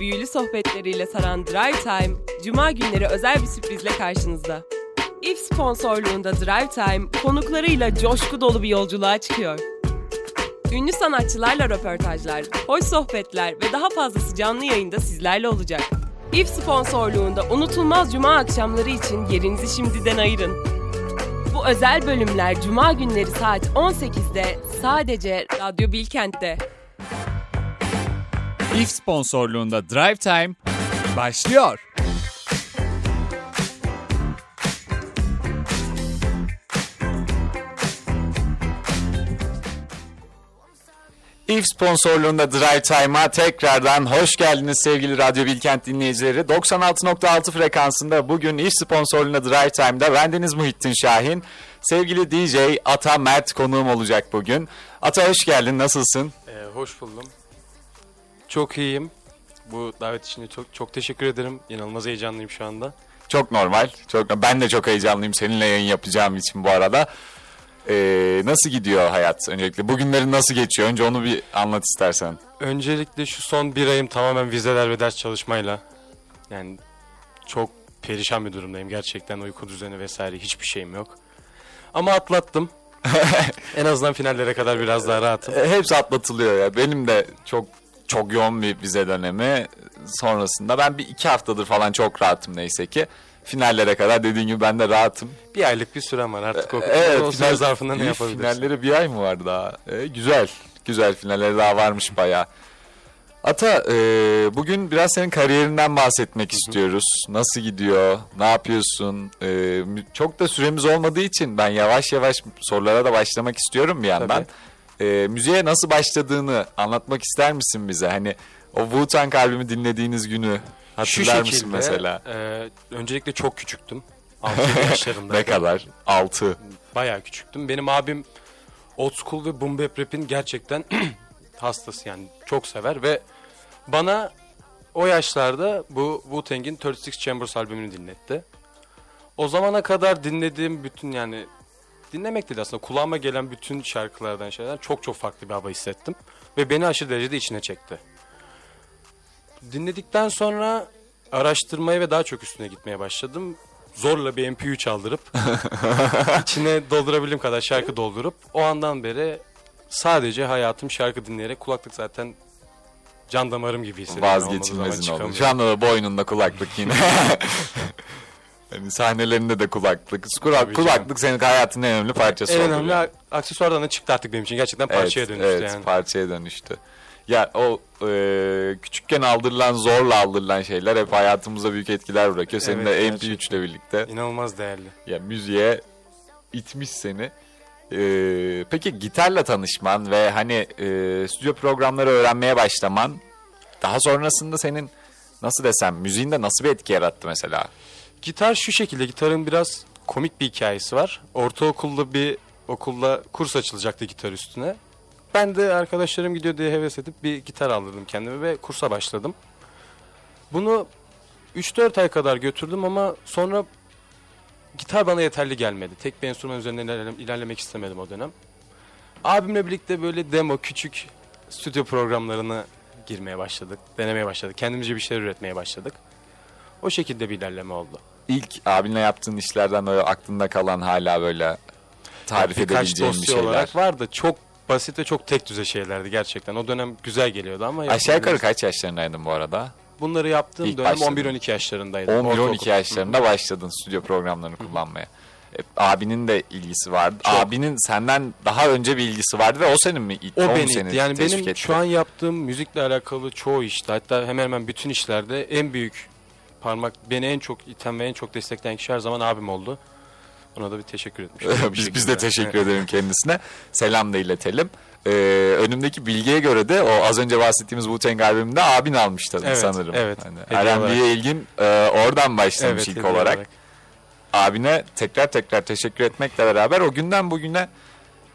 büyülü sohbetleriyle saran Drive Time, Cuma günleri özel bir sürprizle karşınızda. If sponsorluğunda Drive Time, konuklarıyla coşku dolu bir yolculuğa çıkıyor. Ünlü sanatçılarla röportajlar, hoş sohbetler ve daha fazlası canlı yayında sizlerle olacak. If sponsorluğunda unutulmaz cuma akşamları için yerinizi şimdiden ayırın. Bu özel bölümler cuma günleri saat 18'de sadece Radyo Bilkent'te. İF sponsorluğunda Drive Time başlıyor. İF sponsorluğunda Drive Time'a tekrardan hoş geldiniz sevgili Radyo Bilkent dinleyicileri. 96.6 frekansında bugün İF sponsorluğunda Drive Time'da bendeniz Muhittin Şahin. Sevgili DJ Ata Mert konuğum olacak bugün. Ata hoş geldin, nasılsın? Ee, hoş buldum. Çok iyiyim. Bu davet için de çok çok teşekkür ederim. İnanılmaz heyecanlıyım şu anda. Çok normal. Çok Ben de çok heyecanlıyım seninle yayın yapacağım için bu arada. Ee, nasıl gidiyor hayat öncelikle? Bugünlerin nasıl geçiyor? Önce onu bir anlat istersen. Öncelikle şu son bir ayım tamamen vizeler ve ders çalışmayla. Yani çok perişan bir durumdayım. Gerçekten uyku düzeni vesaire hiçbir şeyim yok. Ama atlattım. en azından finallere kadar biraz daha rahatım. Hepsi atlatılıyor ya. Benim de çok çok yoğun bir vize dönemi sonrasında. Ben bir iki haftadır falan çok rahatım neyse ki. Finallere kadar dediğin gibi ben de rahatım. Bir aylık bir sürem var artık o, Evet, o süre zarfında ne yapabilirsin? Finalleri bir ay mı var daha? E, güzel. Güzel finalleri daha varmış bayağı. Ata e, bugün biraz senin kariyerinden bahsetmek istiyoruz. Nasıl gidiyor? Ne yapıyorsun? E, çok da süremiz olmadığı için ben yavaş yavaş sorulara da başlamak istiyorum bir yandan. E, müziğe nasıl başladığını anlatmak ister misin bize? Hani o Wu-Tang albümü dinlediğiniz günü Şu hatırlar şekilde, mısın mesela? e, öncelikle çok küçüktüm. 6 yaşlarındaydım. Ne kadar? 6. Bayağı küçüktüm. Benim abim old school ve boom bap rap'in gerçekten hastası yani çok sever ve bana o yaşlarda bu Wu-Tang'in 36 Chambers albümünü dinletti. O zamana kadar dinlediğim bütün yani dinlemek değil aslında kulağıma gelen bütün şarkılardan şeyler çok çok farklı bir hava hissettim. Ve beni aşırı derecede içine çekti. Dinledikten sonra araştırmaya ve daha çok üstüne gitmeye başladım. Zorla bir MP3 çaldırıp içine doldurabildiğim kadar şarkı doldurup o andan beri sadece hayatım şarkı dinleyerek kulaklık zaten can damarım gibi hissediyorum. Vazgeçilmezin oldu. Şu anda da boynunda kulaklık yine. yani sahnelerinde de kulaklık. Kulak, Tabii kulaklık senin hayatının en önemli parçası En oldu. önemli yani. aksesuardan da çıktı artık benim için. Gerçekten parçaya dönüştü evet, yani. parçaya dönüştü. Ya o e, küçükken aldırılan, zorla aldırılan şeyler hep hayatımıza büyük etkiler bırakıyor. Senin Evet, de gerçekten. MP3 ile birlikte İnanılmaz değerli. ya müziğe itmiş seni. Ee, peki gitarla tanışman ve hani e, stüdyo programları öğrenmeye başlaman daha sonrasında senin nasıl desem müziğinde nasıl bir etki yarattı mesela? Gitar şu şekilde. Gitarın biraz komik bir hikayesi var. Ortaokulda bir okulda kurs açılacaktı gitar üstüne. Ben de arkadaşlarım gidiyor diye heves edip bir gitar aldırdım kendime ve kursa başladım. Bunu 3-4 ay kadar götürdüm ama sonra gitar bana yeterli gelmedi. Tek bir enstrüman üzerinden ilerle- ilerlemek istemedim o dönem. Abimle birlikte böyle demo küçük stüdyo programlarına girmeye başladık. Denemeye başladık. Kendimizce bir şeyler üretmeye başladık. O şekilde bir ilerleme oldu. İlk abinle yaptığın işlerden böyle aklında kalan hala böyle tarif Birkaç edebileceğin bir şeyler. olarak vardı. Çok basit ve çok tek düze şeylerdi gerçekten. O dönem güzel geliyordu ama Aşağı yukarı yapmadığımız- kaç yaşlarındaydın bu arada? bunları yaptığım İlk dönem başladın. 11-12 yaşlarındaydım. 11-12 Ortaokul. yaşlarında başladın stüdyo programlarını kullanmaya. E, abinin de ilgisi vardı. Çok. Abinin senden daha önce bir ilgisi vardı ve o senin mi? O, mu beni seni itti. Yani benim etti? şu an yaptığım müzikle alakalı çoğu işte hatta hemen hemen bütün işlerde en büyük parmak beni en çok iten ve en çok destekleyen kişi her zaman abim oldu. Ona da bir teşekkür etmiş. oldum bir biz, biz de teşekkür ederim kendisine. Selam da iletelim. Ee, önümdeki bilgiye göre de o az önce bahsettiğimiz Wu-Tang albümünde abin almıştı Evet, sanırım. evet. Hediye R&B'ye ilgin e, oradan başlamış Evet, ilk hediye olarak. Abine tekrar tekrar teşekkür etmekle beraber o günden bugüne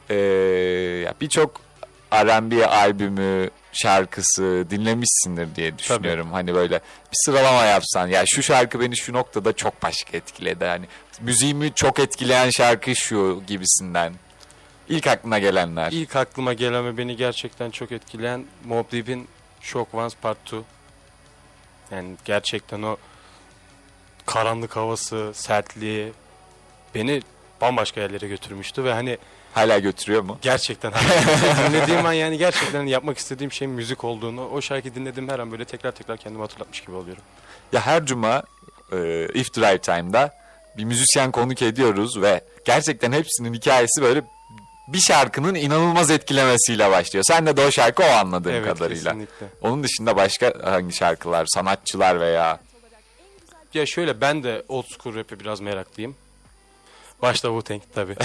e, birçok R&B albümü, şarkısı dinlemişsindir diye düşünüyorum. Hani böyle bir sıralama yapsan ya şu şarkı beni şu noktada çok başka etkiledi. Hani müziğimi çok etkileyen şarkı şu gibisinden. İlk aklına gelenler. İlk aklıma gelen ve beni gerçekten çok etkileyen Mobb Deep'in Shock Ones Part 2. Yani gerçekten o karanlık havası, sertliği beni bambaşka yerlere götürmüştü ve hani Hala götürüyor mu? gerçekten dinlediğim an yani gerçekten yapmak istediğim şeyin müzik olduğunu o şarkıyı dinlediğim her an böyle tekrar tekrar kendimi hatırlatmış gibi oluyorum. Ya her cuma e, If Drive Time'da bir müzisyen konuk ediyoruz ve gerçekten hepsinin hikayesi böyle bir şarkının inanılmaz etkilemesiyle başlıyor. Sen de de o şarkı o anladığım Evet, kadarıyla. kesinlikle. Onun dışında başka hangi şarkılar, sanatçılar veya Ya şöyle ben de old school rap'e biraz meraklıyım. Başta Wu-Tang tabii.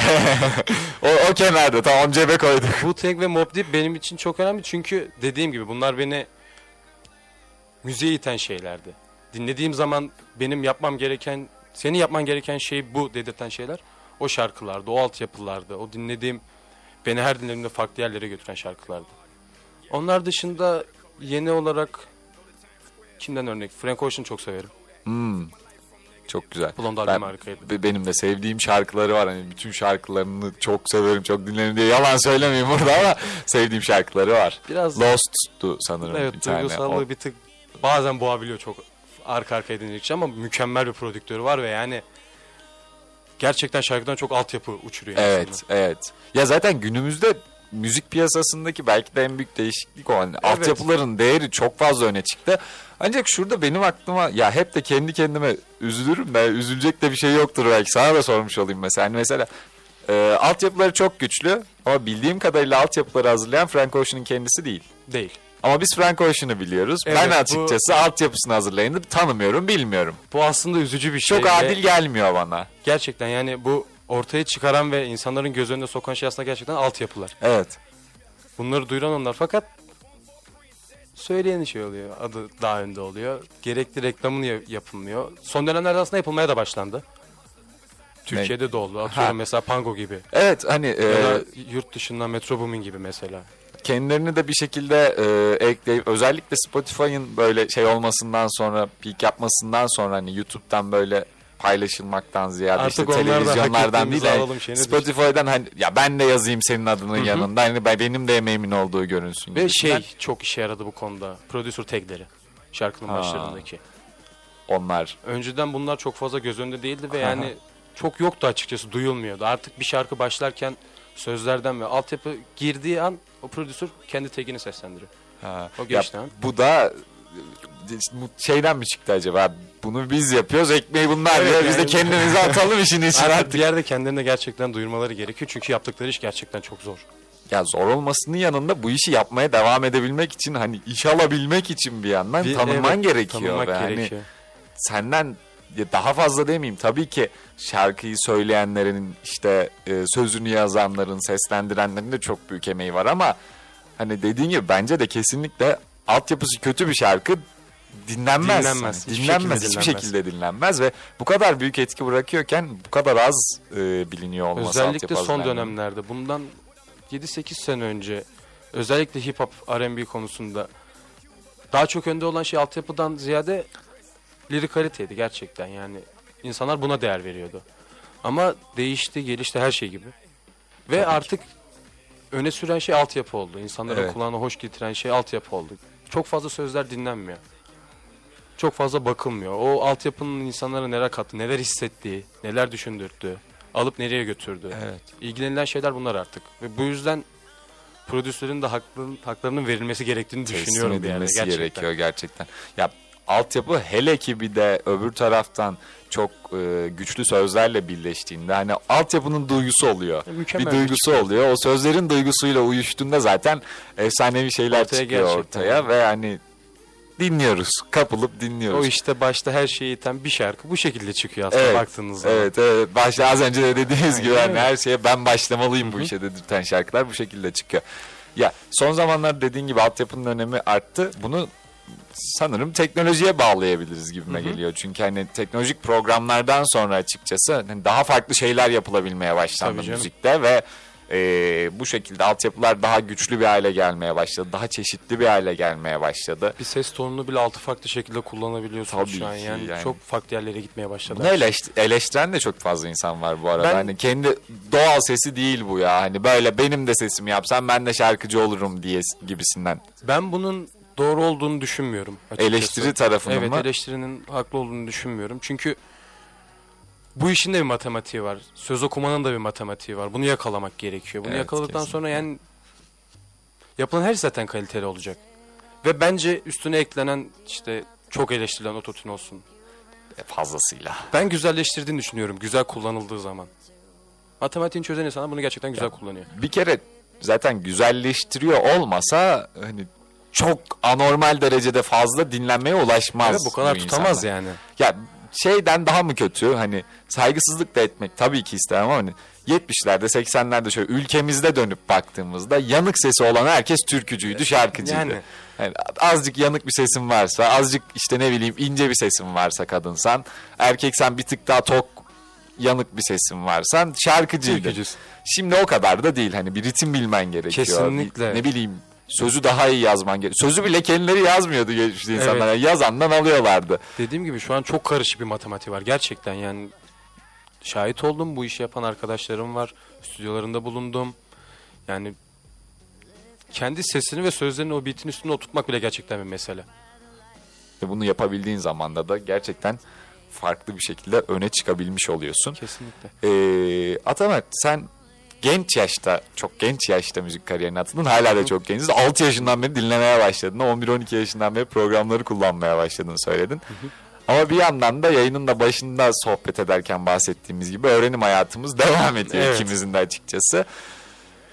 o, o kenarda tamam cebe koyduk. Wu-Tang ve Mobb Deep benim için çok önemli çünkü dediğim gibi bunlar beni müziğe iten şeylerdi. Dinlediğim zaman benim yapmam gereken, senin yapman gereken şey bu dedirten şeyler o şarkılardı, o altyapılardı, o dinlediğim beni her dinlediğimde farklı yerlere götüren şarkılardı. Onlar dışında yeni olarak kimden örnek? Frank Ocean çok severim. Hmm, çok güzel. Blonde Ben- harikaydı. be- benim de sevdiğim şarkıları var. Hani bütün şarkılarını çok severim, çok dinlerim diye yalan söylemeyeyim burada ama sevdiğim şarkıları var. Biraz Lost'tu sanırım bir Evet tane. duygusallığı O- bir tık bazen boğabiliyor çok arka arkaya dinledikçe ama mükemmel bir prodüktörü var ve yani gerçekten şarkıdan çok altyapı uçuruyor Evet, insanı. evet. Ya zaten günümüzde müzik piyasasındaki belki de en büyük değişiklik o. Hani Altyapıların değeri çok fazla öne çıktı. Ancak şurada benim aklıma ya hep de kendi kendime üzülürüm de üzülecek de bir şey yoktur belki. Sana da sormuş olayım mesela. Hani mesela e, altyapıları çok güçlü ama bildiğim kadarıyla altyapıları hazırlayan Frank Ocean'ın kendisi değil. Değil. Ama biz Frank Ocean'ı biliyoruz. Evet, ben bu- açıkçası altyapısını hazırlayanı tanımıyorum, bilmiyorum. Bu aslında üzücü bir şey. Çok ve adil gelmiyor bana. Gerçekten yani bu ortaya çıkaran ve insanların göz önüne sokan şey aslında gerçekten altyapılar. Evet. Bunları duyuran onlar fakat söyleyeni şey oluyor. Adı daha önde oluyor. Gerekli reklamını ya- yapılmıyor. Son dönemlerde aslında yapılmaya da başlandı. Türkiye'de de oldu. Atıyorum Ha. mesela Pango gibi. Evet hani e, Ya da yurt dışından Metro Boomin gibi mesela. kendilerini de bir şekilde e, ekleyip özellikle Spotify'ın böyle şey olmasından sonra peak yapmasından sonra hani YouTube'dan böyle paylaşılmaktan ziyade Artık işte televizyonlardan değil de Spotify'dan hani ya ben de yazayım senin adının yanında hani ben, benim de emeğimin olduğu görünsün. Ve şey çok işe yaradı bu konuda. Producer tagleri. Şarkının Ha. başlarındaki. onlar Önceden bunlar çok fazla göz önünde değildi ve yani çok yoktu açıkçası duyulmuyordu. Artık bir şarkı başlarken sözlerden ve altyapı girdiği an o prodüser kendi tagini seslendiriyor. Ha. O geçti Ya bu da e, şeyden mi çıktı acaba? Bunu biz yapıyoruz, ekmeği bunlar Evet, diyor. Biz de yani- kendimizi atalım işin içine Artık artık. bir yerde kendilerine gerçekten duyurmaları gerekiyor. Çünkü yaptıkları iş gerçekten çok zor. Ya zor olmasının yanında bu işi yapmaya devam edebilmek için hani iş alabilmek için bir yandan Bir- tanınman evet, gerekiyor. tanınmak ve hani gerekiyor. senden daha fazla demeyeyim tabii ki şarkıyı söyleyenlerin işte e, sözünü yazanların seslendirenlerin de çok büyük emeği var ama hani dediğin gibi bence de kesinlikle altyapısı kötü bir şarkı dinlenmez. Dinlenmez, Hani hiçbir dinlenmez. şekilde Hiçbir dinlenmez. şekilde dinlenmez ve bu kadar büyük etki bırakıyorken bu kadar az e, biliniyor olması Özellikle son hazırlayanların. dönemlerde bundan 7-8 sene önce özellikle hip hop R&B konusunda daha çok önde olan şey altyapıdan ziyade lirikaliteydi gerçekten yani insanlar buna değer veriyordu. Ama değişti, gelişti her şey gibi. Ve artık öne süren şey altyapı oldu. İnsanların Evet. kulağına hoş getiren şey altyapı oldu. Çok fazla sözler dinlenmiyor. Çok fazla bakılmıyor. O altyapının insanlara neler kattı, neler hissettiği, neler düşündürttü, alıp nereye götürdü. Evet. İlgilenilen şeyler bunlar artık. Ve bu yüzden prodüsörün de haklarının, haklarının verilmesi gerektiğini teslim düşünüyorum bir yerde gerçekten. gerekiyor gerçekten. Ya altyapı hele ki bir de öbür taraftan çok e, güçlü sözlerle birleştiğinde hani altyapının duygusu oluyor. Mükemmel bir bir duygusu çıkıyor. oluyor. O sözlerin duygusuyla uyuştuğunda zaten efsanevi şeyler Ortaya çıkıyor gerçekten. ortaya ve hani dinliyoruz. Kapılıp dinliyoruz. O işte başta her şeyi iten bir şarkı bu şekilde çıkıyor aslında Evet, baktığınız zaman. Evet, evet. Başta az önce de dediğiniz gibi hani her şeye ben başlamalıyım bu işe dedirten şarkılar bu şekilde çıkıyor. Ya son zamanlarda dediğin gibi altyapının önemi arttı. Bunu sanırım teknolojiye bağlayabiliriz gibime geliyor. Çünkü hani teknolojik programlardan sonra açıkçası hani daha farklı şeyler yapılabilmeye başlandı müzikte ve e, bu şekilde altyapılar daha güçlü bir hale gelmeye başladı. Daha çeşitli bir hale gelmeye başladı. Bir ses tonunu bile altı farklı şekilde kullanabiliyorsunuz Tabii şu an. Yani, yani. çok farklı yerlere gitmeye başladı. Bunu eleşt- eleştiren de çok fazla insan var bu arada. Ben- Hani kendi doğal sesi değil bu ya. Hani böyle benim de sesimi yapsam ben de şarkıcı olurum diye gibisinden. Ben bunun doğru olduğunu düşünmüyorum. açıkçası. Eleştiri tarafının Evet mı? eleştirinin haklı olduğunu düşünmüyorum. Çünkü bu işin de bir matematiği var. Söz okumanın da bir matematiği var. Bunu yakalamak gerekiyor. Bunu Evet, yakaladıktan sonra kesinlikle. yani yapılan her zaten kaliteli olacak. Ve bence üstüne eklenen işte çok eleştirilen ototune olsun. Fazlasıyla. Ben güzelleştirdiğini düşünüyorum güzel kullanıldığı zaman. Matematiğin çözen insanlar bunu gerçekten güzel kullanıyor. Bir kere zaten güzelleştiriyor olmasa hani çok anormal derecede fazla dinlenmeye ulaşmaz. Evet, bu kadar tutamaz insanlar. yani. Ya şeyden daha mı kötü hani saygısızlık da etmek tabii ki istemem ama hani 70'lerde 80'lerde şöyle ülkemizde dönüp baktığımızda yanık sesi olan herkes türkücüydü şarkıcıydı. Yani. Yani azıcık yanık bir sesin varsa azıcık işte ne bileyim ince bir sesin varsa kadınsan erkeksen bir tık daha tok yanık bir sesin varsan şarkıcıydın. Türkücüsün. Şimdi o kadar da değil hani bir ritim bilmen gerekiyor. Kesinlikle. Bir- ne bileyim sözü daha iyi yazman gerekiyor. Sözü bile kendileri yazmıyordu geçmişte insanlar. Yani yazandan alıyorlardı. Dediğim gibi şu an çok karışık bir matematiği var. Gerçekten yani şahit oldum. Bu işi yapan arkadaşlarım var. Stüdyolarında bulundum. Yani kendi sesini ve sözlerini o beatin üstüne oturtmak bile gerçekten bir mesele. Ve bunu yapabildiğin zamanda da gerçekten farklı bir şekilde öne çıkabilmiş oluyorsun. Kesinlikle. Ee, Atamet sen genç yaşta, çok genç yaşta müzik kariyerini atıldın. Hala da çok genciz. 6 yaşından beri dinlemeye başladın. 11-12 yaşından beri programları kullanmaya başladığını söyledin. Ama bir yandan da yayının da başında sohbet ederken bahsettiğimiz gibi öğrenim hayatımız devam ediyor Evet. ikimizin de açıkçası.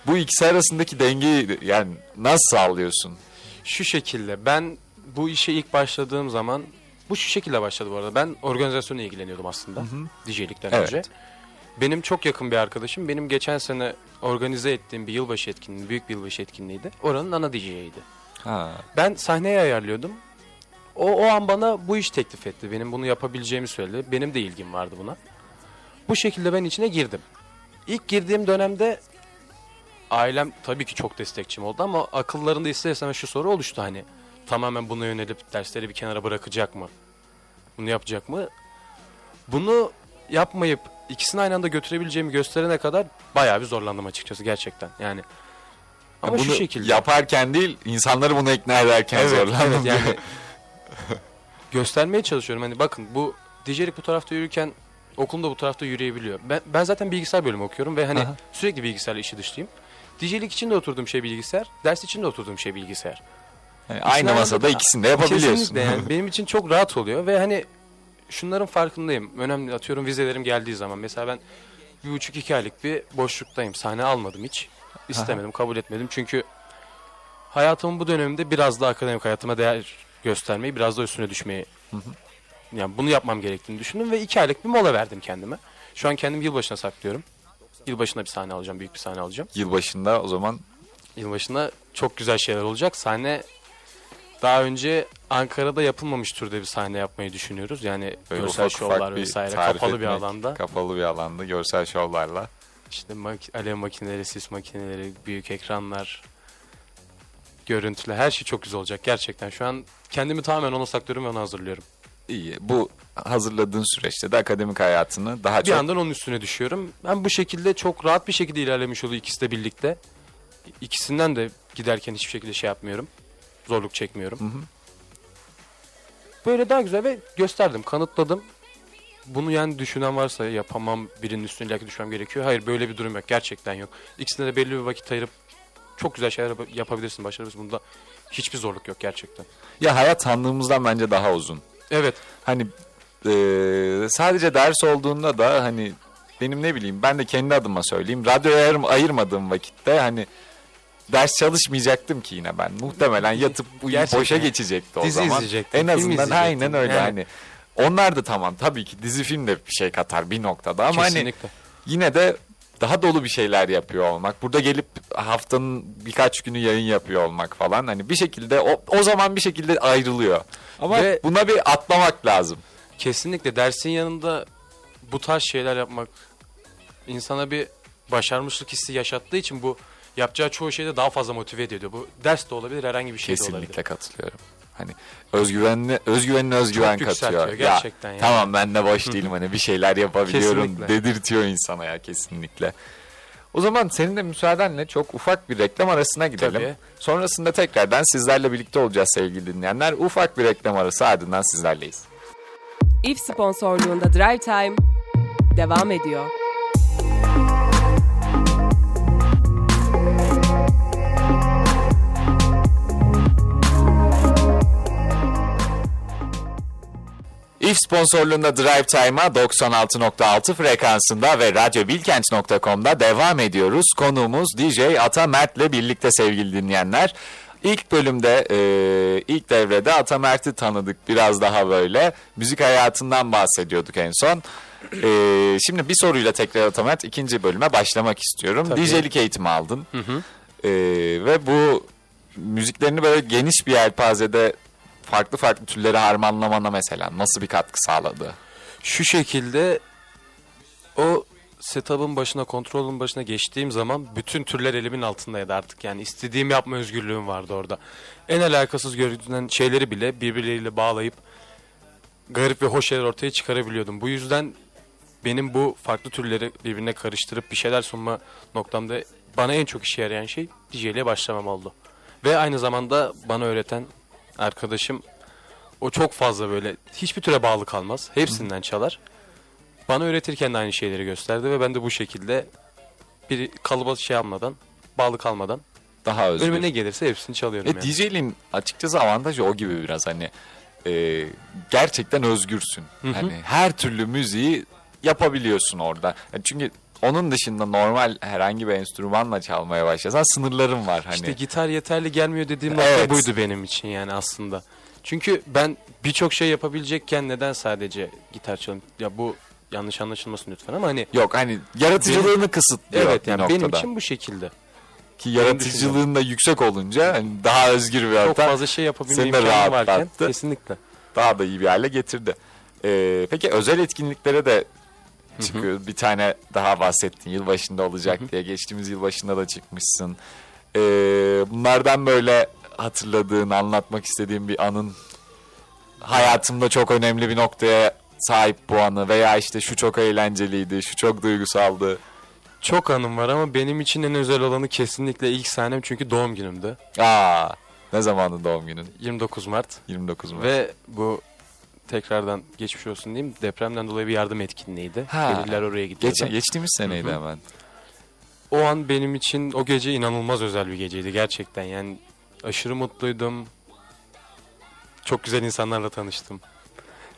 Bu ikisi arasındaki dengeyi yani nasıl sağlıyorsun? Şu şekilde ben bu işe ilk başladığım zaman bu şu şekilde başladı bu arada. Ben organizasyonla ilgileniyordum aslında. DJ'likten Evet. önce. Benim çok yakın bir arkadaşım benim geçen sene organize ettiğim bir yılbaşı etkinliği, büyük bir yılbaşı etkinliğiydi. Oranın ana DJ'ydi. Ha. Ben sahneye ayarlıyordum. O, o an bana bu iş teklif etti. Benim bunu yapabileceğimi söyledi. Benim de ilgim vardı buna. Bu şekilde ben içine girdim. İlk girdiğim dönemde ailem tabii ki çok destekçim oldu ama akıllarında ister istemez şu soru oluştu hani. Tamamen buna yönelip dersleri bir kenara bırakacak mı? Bunu yapacak mı? Bunu yapmayıp ikisini aynı anda götürebileceğimi gösterene kadar bayağı bir zorlandım açıkçası gerçekten. Yani ama bunu şu şekilde. yaparken değil, insanları bunu ikna ederken Evet, zorlandım. evet yani göstermeye çalışıyorum. Hani bakın bu DJ'lik bu tarafta yürürken okulumda bu tarafta yürüyebiliyor. Ben, ben zaten bilgisayar bölümü okuyorum ve hani Aha. sürekli bilgisayarla işi dışlıyım. DJ'lik için de oturduğum şey bilgisayar, ders için de oturduğum şey bilgisayar. Yani aynı masada ikisini de yapabiliyorsun. Kesinlikle yani benim için çok rahat oluyor ve hani şunların farkındayım. Önemli atıyorum vizelerim geldiği zaman mesela ben bir buçuk iki aylık bir boşluktayım. Sahne almadım hiç. İstemedim, kabul etmedim. Çünkü hayatımın bu döneminde biraz da akademik hayatıma değer göstermeyi, biraz da üstüne düşmeyi yani bunu yapmam gerektiğini düşündüm ve iki aylık bir mola verdim kendime. Şu an kendimi yılbaşına saklıyorum. Yılbaşına bir sahne alacağım, büyük bir sahne alacağım. Yılbaşında o zaman Yılbaşında çok güzel şeyler olacak. Sahne daha önce Ankara'da yapılmamış türde bir sahne yapmayı düşünüyoruz. Yani böyle görsel ufak şovlar ufak bir vesaire kapalı bir etmek, alanda. Kapalı bir alanda görsel şovlarla. İşte mak- alev makineleri, sis makineleri, büyük ekranlar, görüntüler her şey çok güzel olacak gerçekten. Şu an kendimi tamamen ona saklıyorum ve ona hazırlıyorum. İyi. Bu hazırladığın süreçte de akademik hayatını daha Bir çok yandan onun üstüne düşüyorum. Ben bu şekilde çok rahat bir şekilde ilerlemiş oluyor ikisi de birlikte. İkisinden de giderken hiçbir şekilde şey yapmıyorum. Zorluk çekmiyorum. hı. Böyle daha güzel ve gösterdim, kanıtladım. Bunu yani düşünen varsa yapamam, birinin üstüne illaki düşmem gerekiyor. Hayır böyle bir durum yok. Gerçekten yok. İkisine de belli bir vakit ayırıp çok güzel şeyler yap- yapabilirsin, başarabilirsin. Bunda hiçbir zorluk yok gerçekten. ya hayat sandığımızdan bence daha uzun. Evet. Hani eee, sadece ders olduğunda da hani benim ne bileyim ben de kendi adıma söyleyeyim. Radyoya ayır- ayırmadığım vakitte hani ders çalışmayacaktım ki yine ben. Muhtemelen yatıp uyuyup boşa geçecekti o Dizi zaman. En azından aynen öyle Yani. hani. Onlar da tamam tabii ki dizi film de bir şey katar bir noktada ama hani kesinlikle. yine de daha dolu bir şeyler yapıyor olmak. Burada gelip haftanın birkaç günü yayın yapıyor olmak falan. Hani bir şekilde o, o zaman bir şekilde ayrılıyor. Ama Ve- buna bir atlamak lazım. Kesinlikle dersin yanında bu tarz şeyler yapmak insana bir başarmışlık hissi yaşattığı için bu yapacağı çoğu şeyde daha fazla motive ediyor. Bu ders de olabilir, herhangi bir şey de olabilir. Kesinlikle katılıyorum. Hani özgüvenli özgüvenine özgüven Çok katıyor. gerçekten yani. Tamam ben de boş değilim hani bir şeyler yapabiliyorum Kesinlikle. dedirtiyor insana ya kesinlikle. O zaman senin de müsaadenle çok ufak bir reklam arasına gidelim. Tabii. Sonrasında tekrardan sizlerle birlikte olacağız sevgili dinleyenler. Ufak bir reklam arası ardından sizlerleyiz. If sponsorluğunda Drive Time devam ediyor. If sponsorluğunda Drive Time'a 96.6 frekansında ve radyobilkent.com'da devam ediyoruz. Konuğumuz DJ Ata Mert'le birlikte sevgili dinleyenler. İlk bölümde, e, ilk devrede Ata Mert'i tanıdık biraz daha böyle. Müzik hayatından bahsediyorduk en son. E, şimdi bir soruyla tekrar Ata Mert ikinci bölüme başlamak istiyorum. Tabii. DJ'lik eğitimi aldın. E, ve bu müziklerini böyle geniş bir yelpazede farklı farklı türleri harmanlamana mesela nasıl bir katkı sağladı? Şu şekilde o setup'ın başına, kontrolün başına geçtiğim zaman bütün türler elimin altındaydı artık. Yani istediğim yapma özgürlüğüm vardı orada. En alakasız görünen şeyleri bile birbirleriyle bağlayıp garip ve hoş şeyler ortaya çıkarabiliyordum. Bu yüzden benim bu farklı türleri birbirine karıştırıp bir şeyler sunma noktamda bana en çok işe yarayan şey DJ'liğe başlamam oldu. Ve aynı zamanda bana öğreten arkadaşım o çok fazla böyle hiçbir türe bağlı kalmaz. Hepsinden çalar. Bana öğretirken de aynı şeyleri gösterdi ve ben de bu şekilde bir kalıba şey almadan, bağlı kalmadan Daha özgür. önüme ne gelirse hepsini çalıyorum E, yani. DJ'liğin açıkçası avantajı o gibi biraz hani e, gerçekten özgürsün. Hani her türlü müziği yapabiliyorsun orada. Yani çünkü onun dışında normal herhangi bir enstrümanla çalmaya başlasan sınırların var hani. İşte gitar yeterli gelmiyor dediğim nokta Evet. buydu benim için yani aslında. Çünkü ben birçok şey yapabilecekken neden sadece gitar çalayım? Ya bu yanlış anlaşılmasın lütfen ama hani Yok hani yaratıcılığını kısıtlıyor evet yani noktada. benim için bu şekilde. Ki yaratıcılığın da yüksek olunca hani daha özgür bir Çok ortam fazla şey yapabilme imkanı varken kesinlikle. daha da iyi bir hale getirdi. Ee, peki özel etkinliklere de çıkıyor. Bir tane daha bahsettin yılbaşında olacak diye. Geçtiğimiz yılbaşında da çıkmışsın. Ee, bunlardan böyle hatırladığın, anlatmak istediğin bir anın hayatımda çok önemli bir noktaya sahip bu anı veya işte şu çok eğlenceliydi, şu çok duygusaldı. Çok anım var ama benim için en özel olanı kesinlikle ilk sahnem çünkü doğum günümdü. Aa, ne zamandı doğum günün? 29 Mart 29 Mart. ve bu tekrardan geçmiş olsun diyeyim depremden dolayı bir yardım etkinliğiydi. Ha. Veliler oraya gidiyordu. Geç, geçtiğimiz seneydi hemen. O an benim için o gece inanılmaz özel bir geceydi gerçekten. Yani aşırı mutluydum. Çok güzel insanlarla tanıştım.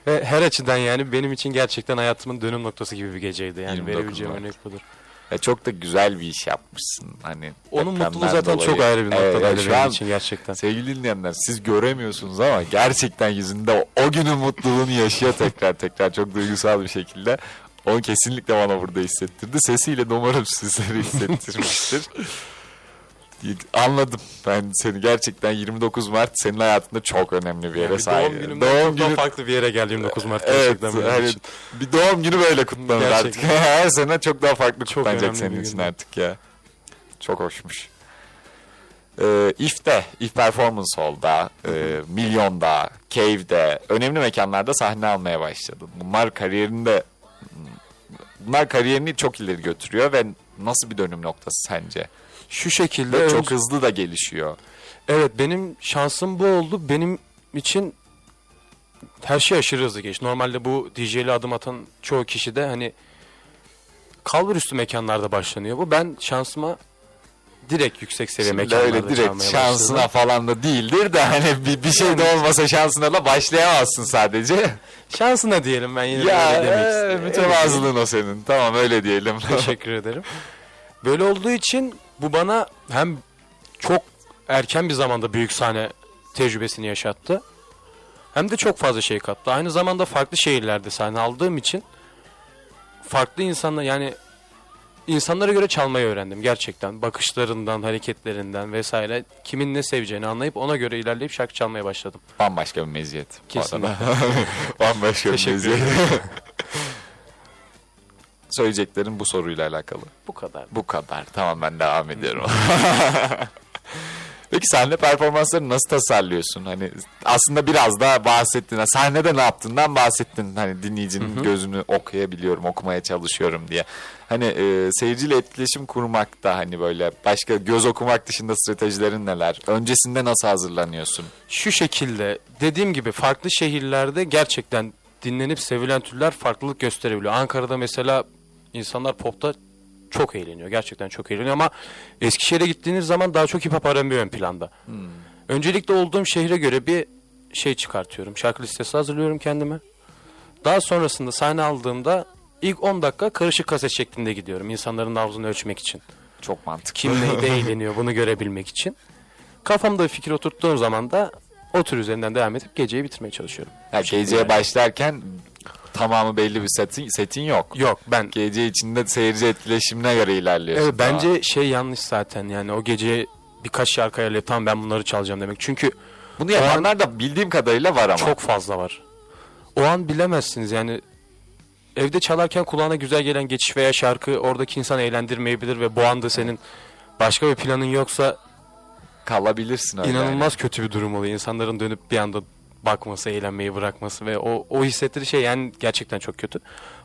Ve her açıdan yani benim için gerçekten hayatımın dönüm noktası gibi bir geceydi. Yani 29 verebileceğim örnek budur. Ya çok da güzel bir iş yapmışsın. Hani Onun mutluluğu zaten dolayı. çok ayrı bir Evet, noktadaydı şu benim için gerçekten. Sevgili dinleyenler siz göremiyorsunuz ama gerçekten yüzünde o, o günün mutluluğunu yaşıyor tekrar tekrar çok duygusal bir şekilde. Onu kesinlikle bana burada hissettirdi. Sesiyle de umarım sizlere hissettirmiştir. Anladım. Ben seni gerçekten 29 Mart senin hayatında çok önemli bir yere Yani sahip. doğum günümden çok daha farklı bir yere geldi 29 Mart Evet, gerçekten benim hani için. bir doğum günü böyle kutlanır Gerçekten. artık. Her sene çok daha farklı Çok kutlanacak senin için artık ya. Çok hoşmuş. Ee, If'te, If Performance Hall'da, e, Milyon'da, Cave'de, önemli mekanlarda sahne almaya başladın. Bunlar kariyerinde bunlar kariyerini çok ileri götürüyor ve nasıl bir dönüm noktası sence? Şu şekilde Ve çok hızlı da gelişiyor. Evet benim şansım bu oldu. Benim için her şey aşırı hızlı geçti. Normalde bu DJ'li adım atan çoğu kişi de hani kalbur üstü mekanlarda başlanıyor bu. Ben şansıma direkt yüksek seviye Şimdi mekanlarda öyle direkt şansına başladım. falan da değildir de hani bir, bir şey de olmasa şansına da başlayamazsın sadece. Şansına diyelim ben yine Ya öyle demek e, istedim. mütevazılığın o senin. Tamam öyle diyelim. Teşekkür ederim. Böyle olduğu için bu bana hem çok erken bir zamanda büyük sahne tecrübesini yaşattı. Hem de çok fazla şey kattı. Aynı zamanda farklı şehirlerde sahne aldığım için farklı insanlar yani insanlara göre çalmayı öğrendim gerçekten. Bakışlarından, hareketlerinden vesaire kimin ne seveceğini anlayıp ona göre ilerleyip şarkı çalmaya başladım. Bambaşka bir meziyet. Kesinlikle. Bambaşka bir meziyet. Söyleyeceklerim bu soruyla alakalı. Bu kadar. Bu kadar. Tamam ben devam ediyorum. Peki sahne performansları nasıl tasarlıyorsun? Hani aslında biraz daha bahsettin. Sahnede ne yaptığından bahsettin. Hani dinleyicinin gözünü okuyabiliyorum, okumaya çalışıyorum diye. Hani e, seyirciyle etkileşim kurmakta hani böyle başka göz okumak dışında stratejilerin neler? Öncesinde nasıl hazırlanıyorsun? Şu şekilde dediğim gibi farklı şehirlerde gerçekten dinlenip sevilen türler farklılık gösterebiliyor. Ankara'da mesela insanlar popta çok eğleniyor. Gerçekten çok eğleniyor ama Eskişehir'e gittiğiniz zaman daha çok hip hop R&B ön planda. Öncelikle olduğum şehre göre bir şey çıkartıyorum. Şarkı listesi hazırlıyorum kendime. Daha sonrasında sahne aldığımda ilk 10 dakika karışık kaset şeklinde gidiyorum. İnsanların nabzını ölçmek için. Çok mantıklı. Kim neyde eğleniyor bunu görebilmek için. Kafamda bir fikir oturttuğum zaman da o tür üzerinden devam edip geceyi bitirmeye çalışıyorum. Yani geceye başlarken tamamı belli bir setin, setin yok. Yok ben Gece içinde seyirci etkileşimine göre ilerliyorsun. Evet, bence şey yanlış zaten yani o gece birkaç şarkı ayarlayıp tamam ben bunları çalacağım demek. Çünkü Bunu yapanlar da bildiğim kadarıyla var ama. çok fazla var. O an bilemezsiniz yani evde çalarken kulağına güzel gelen geçiş veya şarkı oradaki insan eğlendirmeyebilir ve bu anda senin başka bir planın yoksa kalabilirsin öyle. inanılmaz kötü bir durum oluyor. İnsanların dönüp bir anda bakması, eğlenmeyi bırakması ve o, o hissettiği şey yani gerçekten çok kötü.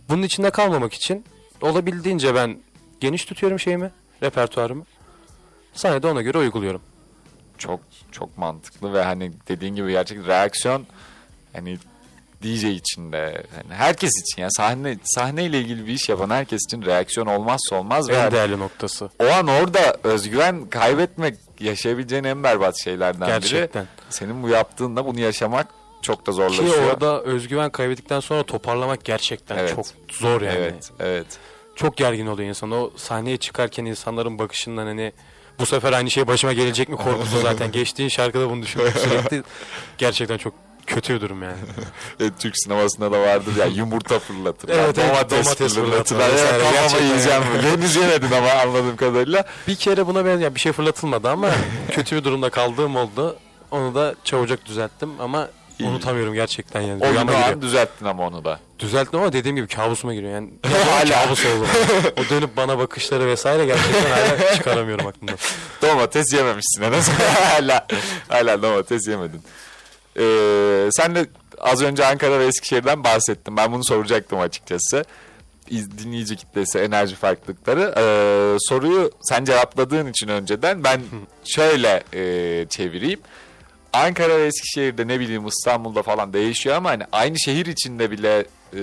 Bunun içinde kalmamak için olabildiğince ben geniş tutuyorum şeyimi, repertuarımı. Sahnede ona göre uyguluyorum. Çok çok mantıklı ve hani dediğin gibi gerçek reaksiyon hani DJ için de hani herkes için yani sahne sahneyle ilgili bir iş yapan herkes için reaksiyon olmazsa olmaz ve En hani değerli noktası. o an orada özgüven kaybetmek yaşayabileceğin en berbat şeylerden biri. Gerçekten. Senin bu yaptığında bunu yaşamak çok da Ki zorlaşıyor. orada özgüven kaybettikten sonra toparlamak gerçekten Evet. çok zor yani. Evet, evet. Çok gergin oluyor insan. O sahneye çıkarken insanların bakışından hani bu sefer aynı şey başıma gelecek mi korkusu zaten. Geçtiğin şarkıda bunu düşünmek sürekli gerçekten çok kötü bir durum yani. E, Türk sinemasında da vardır ya yumurta fırlatırlar, Evet, evet, domates, domates fırlatırlar. kafama Gerçekten yiyeceğim. Henüz yemedin ama anladığım kadarıyla. Bir kere buna benzer bir şey fırlatılmadı ama kötü bir durumda kaldığım oldu. Onu da çabucak düzelttim ama İyi. unutamıyorum gerçekten yani. O gün an düzelttin ama onu da. Düzelttim ama dediğim gibi kabusuma giriyor yani. Hala. kabus oldu. o dönüp bana bakışları vesaire gerçekten hala çıkaramıyorum aklımdan. Domates yememişsin en azından. hala, hala domates yemedin. Ee, sen de az önce Ankara ve Eskişehir'den bahsettin. Ben bunu soracaktım açıkçası. Dinleyici kitlesi, enerji farklılıkları. Ee, soruyu sen cevapladığın için önceden ben şöyle e, çevireyim. Ankara ve Eskişehir'de ne bileyim İstanbul'da falan değişiyor ama hani aynı şehir içinde bile e,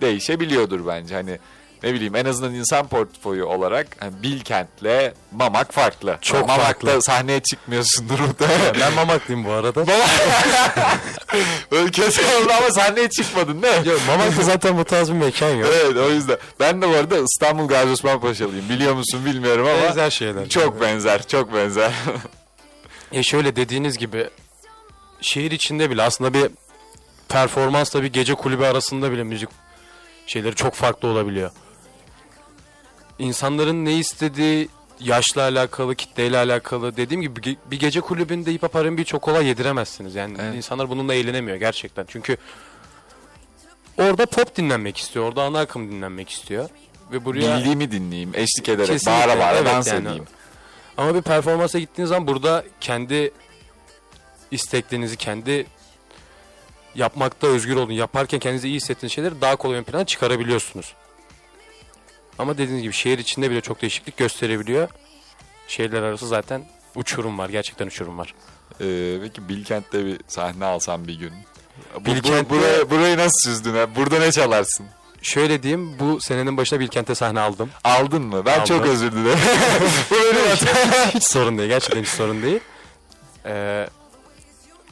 değişebiliyordur bence. Hani ne bileyim en azından insan portföyü olarak hani Bilkent'le Mamak farklı. Çok Mamak'ta farklı. sahneye çıkmıyorsundur muhtemelen. Ben Mamaklıyım bu arada. Öyle kötü oldu ama sahneye çıkmadın değil mi? Yok Mamak'ta zaten bu tarz bir mekan yok. Evet o yüzden. Ben de bu arada İstanbul Gazi Osman Paşalıyım. Biliyor musun bilmiyorum ama Benzer şeyler. çok benzer, çok benzer. E şöyle dediğiniz gibi şehir içinde bile aslında bir performansla bir gece kulübü arasında bile müzik şeyleri çok farklı olabiliyor. İnsanların ne istediği yaşla alakalı, kitleyle alakalı. Dediğim gibi bir ge- bir gece kulübünde hip hop R&B çok kolay yediremezsiniz. Yani Evet. insanlar bununla eğlenemiyor gerçekten. Çünkü orada pop dinlenmek istiyor. Orada ana akım dinlenmek istiyor. Ve buraya Bildiğimi dinleyeyim, eşlik ederek, Kesinlikle, bağıra bağıra evet dans yani. edeyim. Ama bir performansa gittiğiniz zaman burada kendi isteklerinizi, kendi yapmakta özgür olun, yaparken kendinizi iyi hissettiğiniz şeyleri daha kolay ön plana çıkarabiliyorsunuz. Ama dediğiniz gibi şehir içinde bile çok değişiklik gösterebiliyor. Şehirler arası zaten uçurum var, gerçekten uçurum var. Ee, peki Bilkent'te bir sahne alsam bir gün. Bu, Bilkent'te- burayı, burayı nasıl süzdün? ha? Burada ne çalarsın? Şöyle diyeyim, bu senenin başında Bilkent'te sahne aldım. Aldın mı? Ben Aldım. çok özür dilerim. bu benim hatam. hiç sorun değil, gerçekten hiç sorun değil. Ee,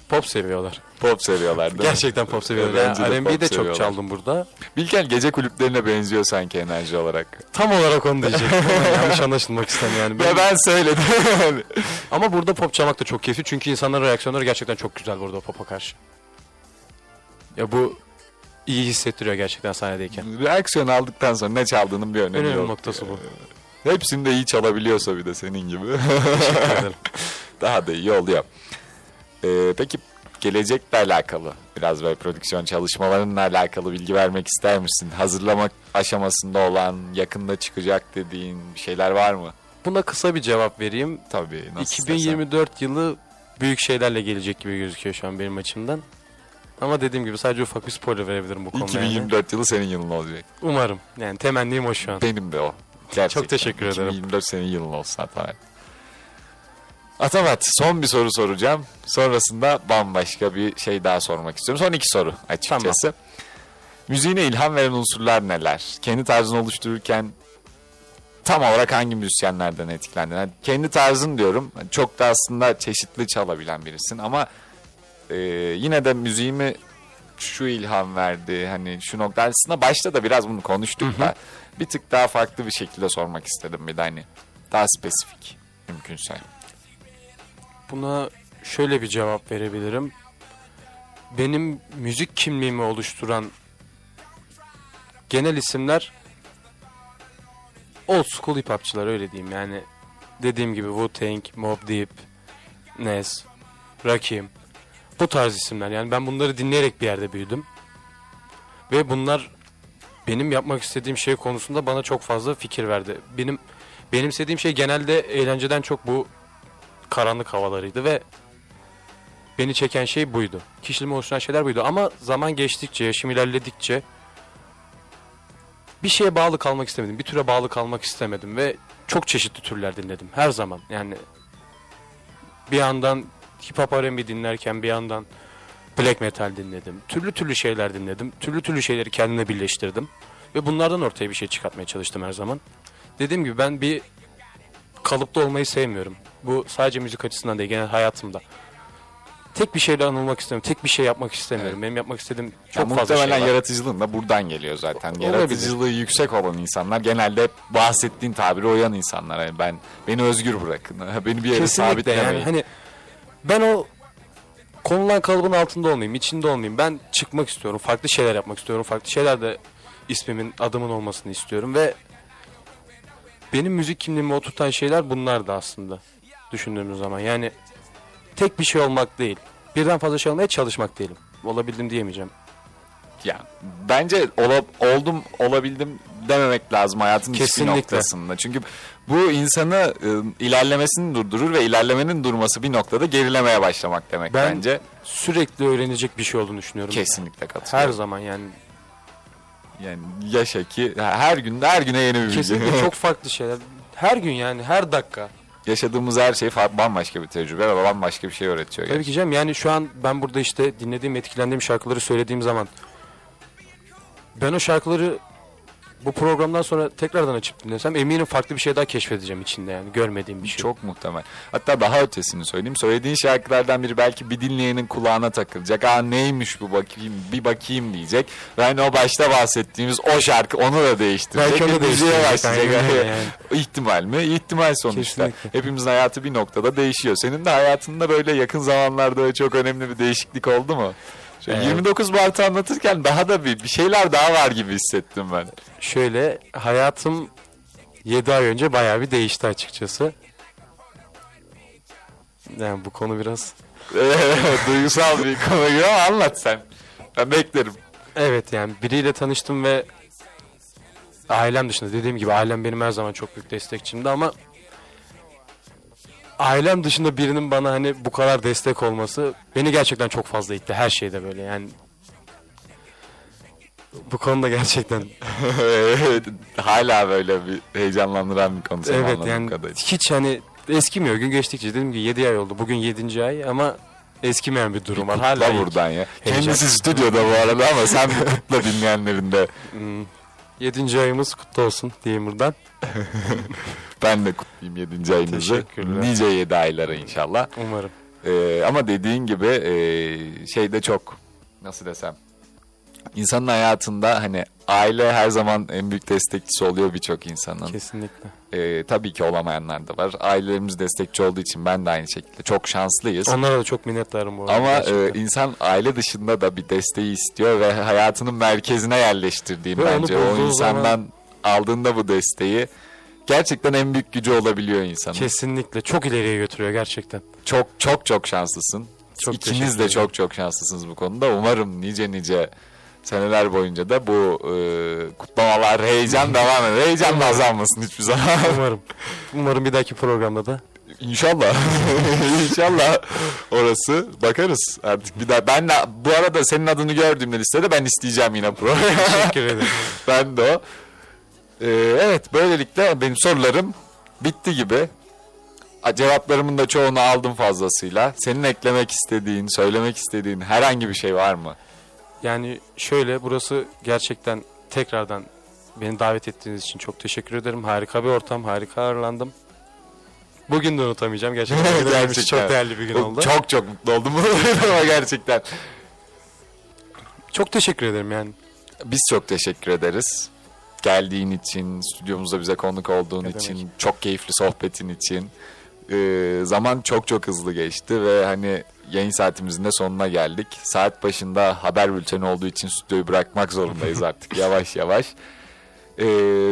pop seviyorlar. Pop seviyorlar değil mi? Gerçekten pop seviyorlar. Bence de Yani R&B pop de çok seviyorlar. çaldım burada. Bilkent gece kulüplerine benziyor sanki enerji olarak. Tam olarak onu diyecektim yanlış anlaşılmak istemiyorum yani. Ya ben söyledim. Ama burada pop çalmak da çok keyifli çünkü insanların reaksiyonları gerçekten çok güzel burada pop'a karşı. Ya bu iyi hissettiriyor gerçekten sahnedeyken. Reaksiyon aldıktan sonra ne çaldığının bir önemi Önemli yok. noktası bu. Hepsini de iyi çalabiliyorsa bir de senin gibi. Teşekkür ederim. Daha da iyi oluyor. Ee, peki gelecekle alakalı biraz böyle prodüksiyon çalışmalarınla alakalı bilgi vermek ister misin? Hazırlamak aşamasında olan, yakında çıkacak dediğin bir şeyler var mı? Buna kısa bir cevap vereyim. Tabii nasıl 2024 yılı büyük şeylerle gelecek gibi gözüküyor şu an benim açımdan. Ama dediğim gibi sadece ufak bir spoiler verebilirim bu konuda. yani. 2024 yılı senin yılın olacak. Umarım. Yani temennim o şu an. Benim de o. Gerçekten. Çok teşekkür ederim. 2024 senin yılın olsun Atamat. Atamat son bir soru soracağım. Sonrasında bambaşka bir şey daha sormak istiyorum. Son iki soru açıkçası. Müziğine ilham veren unsurlar neler? Kendi tarzını oluştururken tam olarak hangi müzisyenlerden etkilendin? Yani kendi tarzın diyorum. Çok da aslında çeşitli çalabilen birisin ama e, yine de müziğimi şu ilham verdi. Hani şu nokta aslında başta da biraz bunu konuştuk da bir tık daha farklı bir şekilde sormak istedim bir de hani daha spesifik mümkünse. Buna şöyle bir cevap verebilirim. Benim müzik kimliğimi oluşturan genel isimler old school hip hopçılar öyle diyeyim. Yani dediğim gibi Wu-Tang, Mobb Deep, Nas, Rakim bu tarz isimler. Yani ben bunları dinleyerek bir yerde büyüdüm. Ve bunlar benim yapmak istediğim şey konusunda bana çok fazla fikir verdi. Benim benimsediğim şey genelde eğlenceden çok bu karanlık havalarıydı ve beni çeken şey buydu. Kişiliğimi oluşturan şeyler buydu. Ama zaman geçtikçe, yaşım ilerledikçe bir şeye bağlı kalmak istemedim. Bir türe bağlı kalmak istemedim ve çok çeşitli türler dinledim her zaman. Yani bir yandan hip hop R&B dinlerken bir yandan black metal dinledim. Türlü türlü şeyler dinledim. Türlü türlü şeyleri kendime birleştirdim. Ve bunlardan ortaya bir şey çıkartmaya çalıştım her zaman. Dediğim gibi ben bir kalıpta olmayı sevmiyorum. Bu sadece müzik açısından değil genel hayatımda. Tek bir şeyle anılmak istemiyorum. Tek bir şey yapmak istemiyorum. Benim yapmak istediğim çok Ya fazla şey muhtemelen var. yaratıcılığın da buradan geliyor zaten. Olabilir. Yaratıcılığı yüksek olan insanlar genelde hep bahsettiğin tabiri uyan insanlar. Yani ben beni özgür bırakın. Beni bir yere sabitlemeyin. yani hani ben o konulan kalıbın altında olmayayım, içinde olmayayım. Ben çıkmak istiyorum, farklı şeyler yapmak istiyorum. Farklı şeylerde ismimin, adımın olmasını istiyorum ve benim müzik kimliğimi oturtan şeyler bunlar da aslında düşündüğümüz zaman. Yani tek bir şey olmak değil. Birden fazla şey olmaya çalışmak değilim. Olabildim diyemeyeceğim. Ya bence ola- oldum olabildim dememek lazım hayatın hiçbir Kesinlikle. noktasında. Çünkü bu insanı ı, ilerlemesini durdurur ve ilerlemenin durması bir noktada gerilemeye başlamak demek Ben bence. sürekli öğrenecek bir şey olduğunu düşünüyorum. Kesinlikle Her katılıyorum. zaman yani. Yani yaşa ki her gün her güne yeni bir bilgi. Kesinlikle çok farklı şeyler. Her gün yani her dakika. Yaşadığımız her şey bambaşka bir tecrübe ve bambaşka bir şey öğretiyor. Tabii ki canım yani şu an ben burada işte dinlediğim, etkilendiğim şarkıları söylediğim zaman ben o şarkıları bu programdan sonra tekrardan açıp dinlesem eminim farklı bir şey daha keşfedeceğim içinde yani görmediğim bir şey. Çok muhtemel. Hatta daha ötesini söyleyeyim. Söylediğin şarkılardan biri belki bir dinleyenin kulağına takılacak. Aa neymiş bu bakayım bir bakayım diyecek. Ve hani o başta bahsettiğimiz o şarkı onu da değiştirecek. Belki onu değiştirecek, başlayacak. yani. İhtimal mi? İhtimal sonuçta. Kesinlikle. Hepimizin hayatı bir noktada değişiyor. Senin de hayatında böyle yakın zamanlarda çok önemli bir değişiklik oldu mu? Şöyle Evet. 29 Mart'ı anlatırken daha da bir, bir şeyler daha var gibi hissettim ben. Şöyle hayatım 7 ay önce bayağı bir değişti açıkçası. Yani bu konu biraz Duygusal bir konu gibi anlat sen. Ben beklerim. Evet yani biriyle tanıştım ve ailem dışında dediğim gibi ailem benim her zaman çok büyük destekçimdi ama ailem dışında birinin bana hani bu kadar destek olması beni gerçekten çok fazla itti her şeyde böyle yani bu konuda gerçekten Hala böyle bir heyecanlandıran bir konu. evet yani kadarıyla. hiç hani eskimiyor gün geçtikçe dediğim gibi 7 ay oldu bugün 7. ay ama eskimeyen bir durum var hala buradan ya. Kendisi stüdyoda bu arada ama sen bir kutla dinleyenlerin de. 7. ayımız kutlu olsun diyeyim buradan Ben de kutlayayım 7. ayınızı. Teşekkürler. Nice 7 aylara inşallah. umarım. Ee, ama dediğin gibi e, şeyde çok nasıl desem insanın hayatında hani aile her zaman en büyük destekçisi oluyor birçok insanın. Kesinlikle. Ee, tabii ki olamayanlar da var. Ailelerimiz destekçi olduğu için ben de aynı şekilde çok şanslıyız. Onlara da çok minnettarım bu arada. Ama gerçekten. e, insan aile dışında da bir desteği istiyor ve hayatının merkezine yerleştirdiğim Ve bence. O insandan zaman- aldığında bu desteği gerçekten en büyük gücü olabiliyor insanın. Kesinlikle çok ileriye götürüyor gerçekten. Çok çok çok şanslısın. Çok İkiniz de çok çok şanslısınız bu konuda. Umarım nice nice Seneler boyunca da bu e, kutlamalar, heyecan devam eder. Heyecan da azalmasın hiçbir zaman. Umarım. Umarım bir dahaki programda da. İnşallah. İnşallah orası bakarız artık bir daha. Ben de bu arada senin adını gördüğümde listede ben isteyeceğim yine program. Teşekkür ederim. ben de o. Ee, evet böylelikle benim sorularım bitti gibi. Cevaplarımın da çoğunu aldım fazlasıyla. Senin eklemek istediğin, söylemek istediğin herhangi bir şey var mı? Yani şöyle burası gerçekten tekrardan beni davet ettiğiniz için çok teşekkür ederim. Harika bir ortam, harika ağırlandım. Bugün de unutamayacağım. Gerçekten, benim için çok değerli bir gün oldu. Çok, Çok çok mutlu oldum ama gerçekten. teşekkür ederim yani. Biz çok teşekkür ederiz. Geldiğin için, stüdyomuzda bize konuk olduğun Ne için, demek. çok keyifli sohbetin için. Ee, zaman çok çok hızlı geçti ve hani yayın saatimizin de sonuna geldik. Saat başında haber bülteni olduğu için stüdyoyu bırakmak zorundayız artık yavaş yavaş. Ee,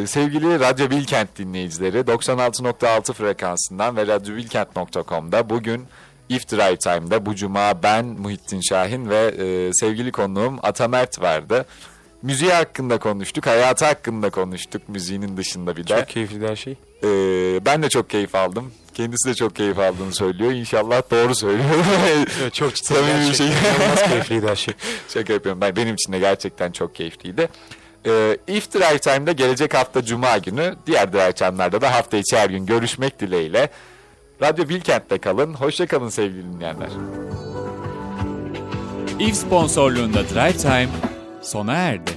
sevgili Radyo Bilkent dinleyicileri 96.6 frekansından ve radyobilkent.com'da bugün If Drive Time'da bu cuma ben Muhittin Şahin ve e, sevgili konuğum Atamert vardı. Müziği hakkında konuştuk, hayatı hakkında konuştuk müziğinin dışında bir de. Çok keyifli her şey. Ee, ben de çok keyif aldım. Kendisi de çok keyif aldığını söylüyor. İnşallah doğru söylüyor. Evet, çok ciddi. Samimi bir şey. inanılmaz keyifliydi her şey. Şaka yapıyorum. Ben, benim için de gerçekten çok keyifliydi. Ee, If Drive Time'da gelecek hafta Cuma günü, diğer Drive Time'larda da hafta içi her gün görüşmek dileğiyle. Radyo Bilkent'te kalın. Hoşça kalın sevgili dinleyenler. If sponsorluğunda Drive Time sona erdi.